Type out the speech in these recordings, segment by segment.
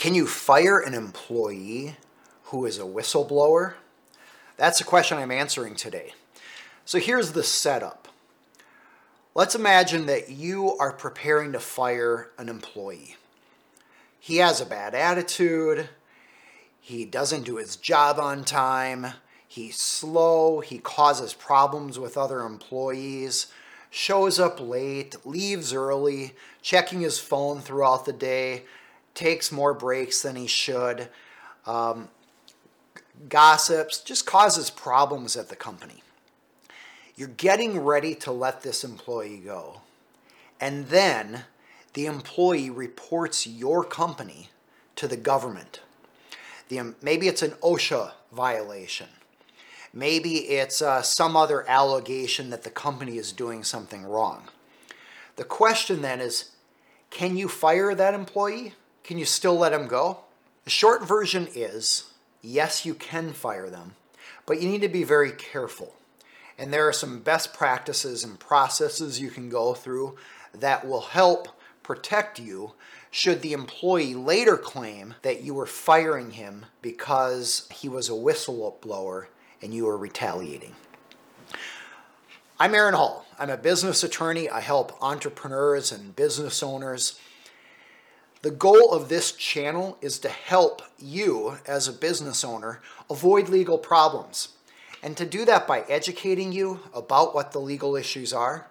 Can you fire an employee who is a whistleblower? That's the question I'm answering today. So here's the setup. Let's imagine that you are preparing to fire an employee. He has a bad attitude, he doesn't do his job on time, he's slow, he causes problems with other employees, shows up late, leaves early, checking his phone throughout the day, takes more breaks than he should, um, gossips, just causes problems at the company. You're getting ready to let this employee go. And then the employee reports your company to the government. The, maybe it's an OSHA violation. Maybe it's uh, some other allegation that the company is doing something wrong. The question then is can you fire that employee? Can you still let them go? The short version is yes, you can fire them, but you need to be very careful. And there are some best practices and processes you can go through that will help protect you should the employee later claim that you were firing him because he was a whistleblower and you were retaliating. I'm Aaron Hall. I'm a business attorney. I help entrepreneurs and business owners. The goal of this channel is to help you, as a business owner, avoid legal problems and to do that by educating you about what the legal issues are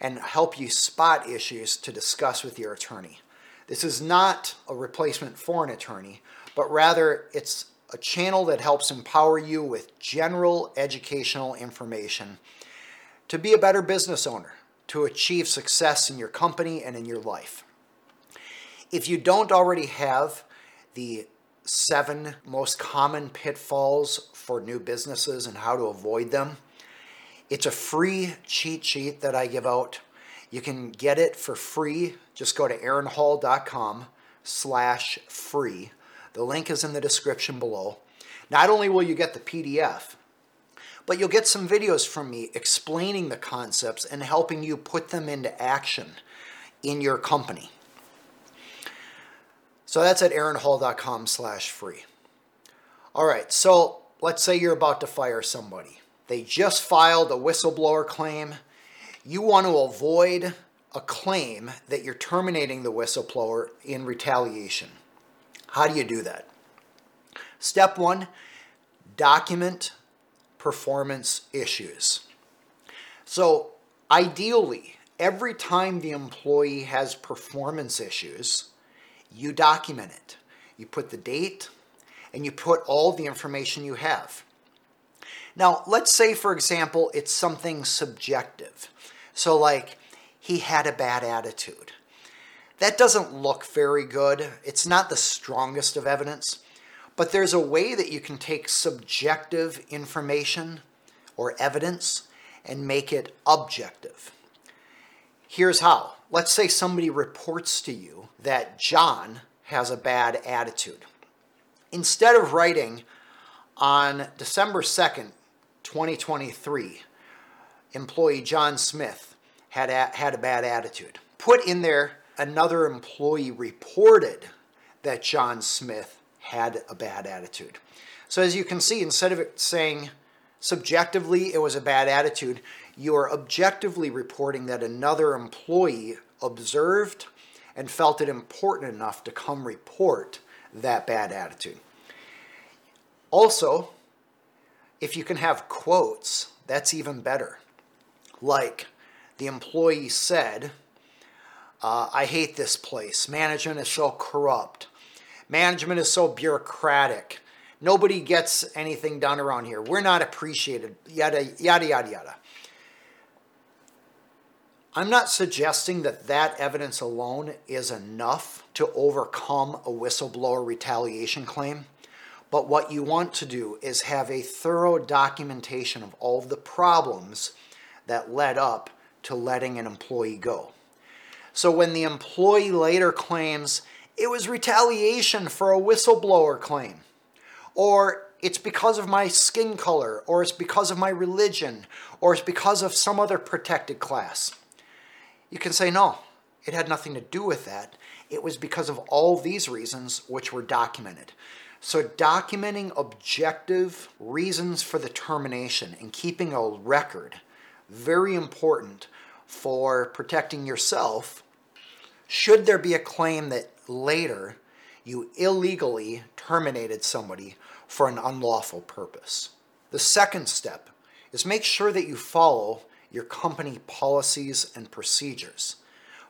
and help you spot issues to discuss with your attorney. This is not a replacement for an attorney, but rather it's a channel that helps empower you with general educational information to be a better business owner, to achieve success in your company and in your life. If you don't already have the seven most common pitfalls for new businesses and how to avoid them. It's a free cheat sheet that I give out. You can get it for free. Just go to aaronhall.com slash free. The link is in the description below. Not only will you get the PDF, but you'll get some videos from me explaining the concepts and helping you put them into action in your company. So that's at aaronhall.com slash free. All right, so let's say you're about to fire somebody. They just filed a whistleblower claim. You want to avoid a claim that you're terminating the whistleblower in retaliation. How do you do that? Step one, document performance issues. So ideally, every time the employee has performance issues, you document it. You put the date and you put all the information you have. Now, let's say, for example, it's something subjective. So, like, he had a bad attitude. That doesn't look very good. It's not the strongest of evidence, but there's a way that you can take subjective information or evidence and make it objective. Here's how. Let's say somebody reports to you that John has a bad attitude. Instead of writing on December 2nd, 2023, employee John Smith had a, had a bad attitude. Put in there another employee reported that John Smith had a bad attitude. So as you can see, instead of it saying subjectively it was a bad attitude, you are objectively reporting that another employee observed and felt it important enough to come report that bad attitude. Also, if you can have quotes, that's even better. Like the employee said, uh, I hate this place. Management is so corrupt. Management is so bureaucratic. Nobody gets anything done around here. We're not appreciated. Yada, yada, yada, yada. I'm not suggesting that that evidence alone is enough to overcome a whistleblower retaliation claim, but what you want to do is have a thorough documentation of all of the problems that led up to letting an employee go. So when the employee later claims it was retaliation for a whistleblower claim, or it's because of my skin color, or it's because of my religion, or it's because of some other protected class you can say, no, it had nothing to do with that. it was because of all these reasons which were documented. So, documenting objective reasons for the termination and keeping a record, very important for protecting yourself. Should there be a claim that later you illegally terminated somebody for an unlawful purpose? The second step is make sure that you follow your company policies and procedures.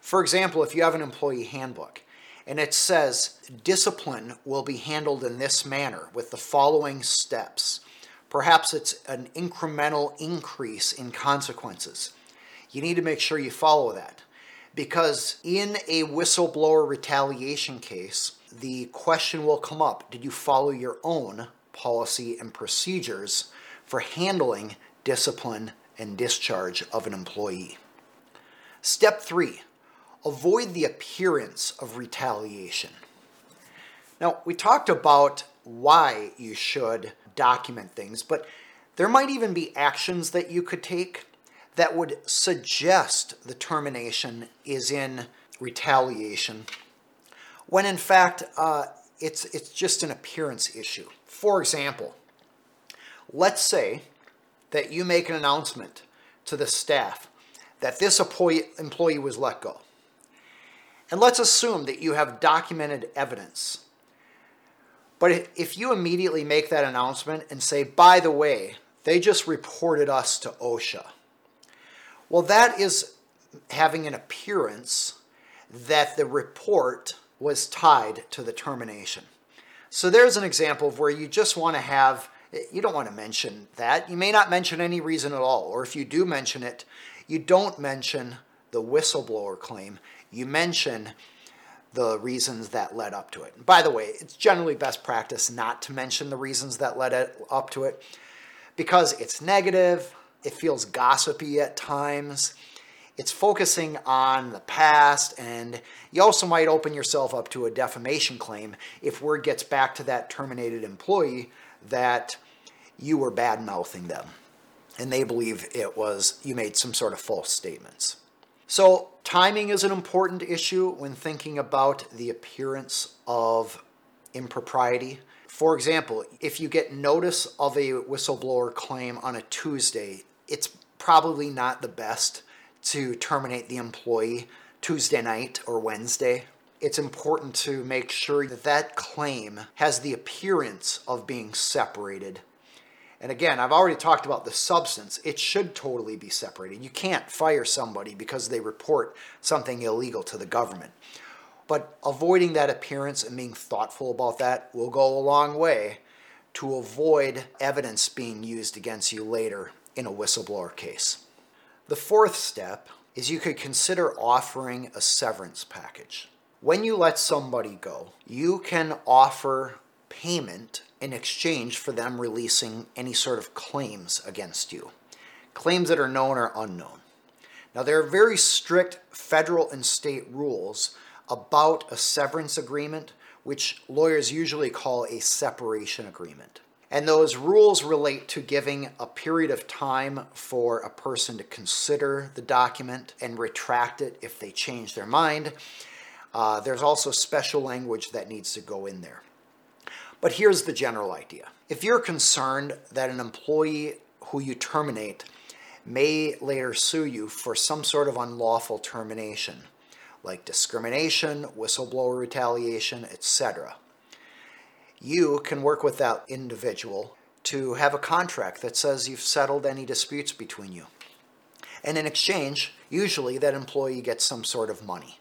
For example, if you have an employee handbook and it says discipline will be handled in this manner with the following steps, perhaps it's an incremental increase in consequences. You need to make sure you follow that because in a whistleblower retaliation case, the question will come up Did you follow your own policy and procedures for handling discipline and discharge of an employee? Step three avoid the appearance of retaliation. Now, we talked about why you should document things, but there might even be actions that you could take that would suggest the termination is in retaliation, when in fact uh, it's, it's just an appearance issue. For example, let's say that you make an announcement to the staff that this employee was let go. And let's assume that you have documented evidence. But if you immediately make that announcement and say, by the way, they just reported us to OSHA, well, that is having an appearance that the report was tied to the termination. So there's an example of where you just want to have, you don't want to mention that. You may not mention any reason at all, or if you do mention it, you don't mention the whistleblower claim you mention the reasons that led up to it. by the way, it's generally best practice not to mention the reasons that led up to it because it's negative, it feels gossipy at times. It's focusing on the past, and you also might open yourself up to a defamation claim if word gets back to that terminated employee that you were bad mouthing them and they believe it was you made some sort of false statements. So, timing is an important issue when thinking about the appearance of impropriety. For example, if you get notice of a whistleblower claim on a Tuesday, it's probably not the best to terminate the employee Tuesday night or Wednesday. It's important to make sure that that claim has the appearance of being separated and again, I've already talked about the substance. It should totally be separated. You can't fire somebody because they report something illegal to the government. But avoiding that appearance and being thoughtful about that will go a long way to avoid evidence being used against you later in a whistleblower case. The fourth step is you could consider offering a severance package. When you let somebody go, you can offer payment in exchange for them releasing any sort of claims against you, claims that are known or unknown. Now, there are very strict federal and state rules about a severance agreement, which lawyers usually call a separation agreement. And those rules relate to giving a period of time for a person to consider the document and retract it if they change their mind. Uh, there's also special language that needs to go in there. But here's the general idea. If you're concerned that an employee who you terminate may later sue you for some sort of unlawful termination, like discrimination, whistleblower retaliation, etc., you can work with that individual to have a contract that says you've settled any disputes between you. And in exchange, usually that employee gets some sort of money.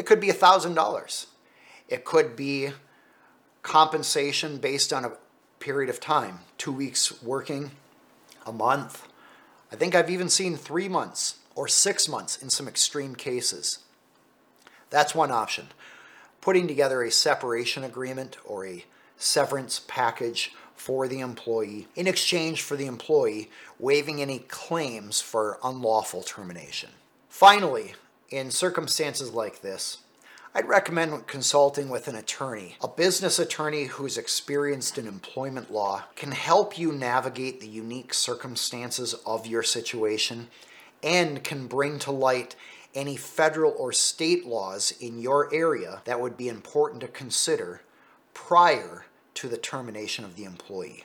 It could be $1,000. It could be compensation based on a period of time two weeks working, a month. I think I've even seen three months or six months in some extreme cases. That's one option. Putting together a separation agreement or a severance package for the employee in exchange for the employee waiving any claims for unlawful termination. Finally, in circumstances like this, I'd recommend consulting with an attorney. A business attorney who's experienced in employment law can help you navigate the unique circumstances of your situation and can bring to light any federal or state laws in your area that would be important to consider prior to the termination of the employee.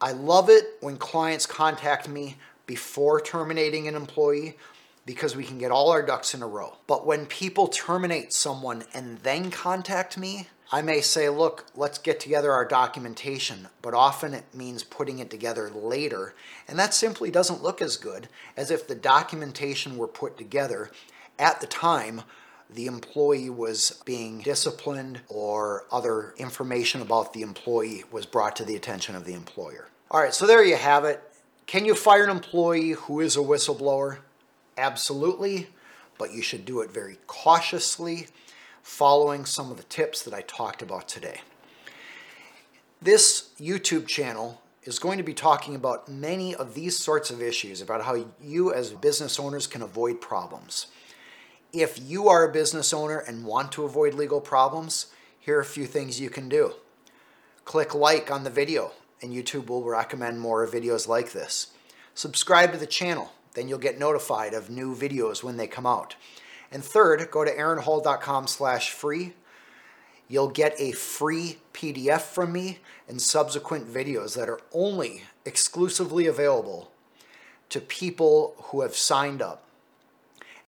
I love it when clients contact me before terminating an employee because we can get all our ducks in a row. But when people terminate someone and then contact me, I may say, look, let's get together our documentation, but often it means putting it together later. And that simply doesn't look as good as if the documentation were put together at the time the employee was being disciplined or other information about the employee was brought to the attention of the employer. All right, so there you have it. Can you fire an employee who is a whistleblower? Absolutely, but you should do it very cautiously following some of the tips that I talked about today. This YouTube channel is going to be talking about many of these sorts of issues about how you as business owners can avoid problems. If you are a business owner and want to avoid legal problems, here are a few things you can do. Click like on the video and YouTube will recommend more videos like this. Subscribe to the channel, then you'll get notified of new videos when they come out. And third, go to aaronhall.com slash free. You'll get a free PDF from me and subsequent videos that are only exclusively available to people who have signed up.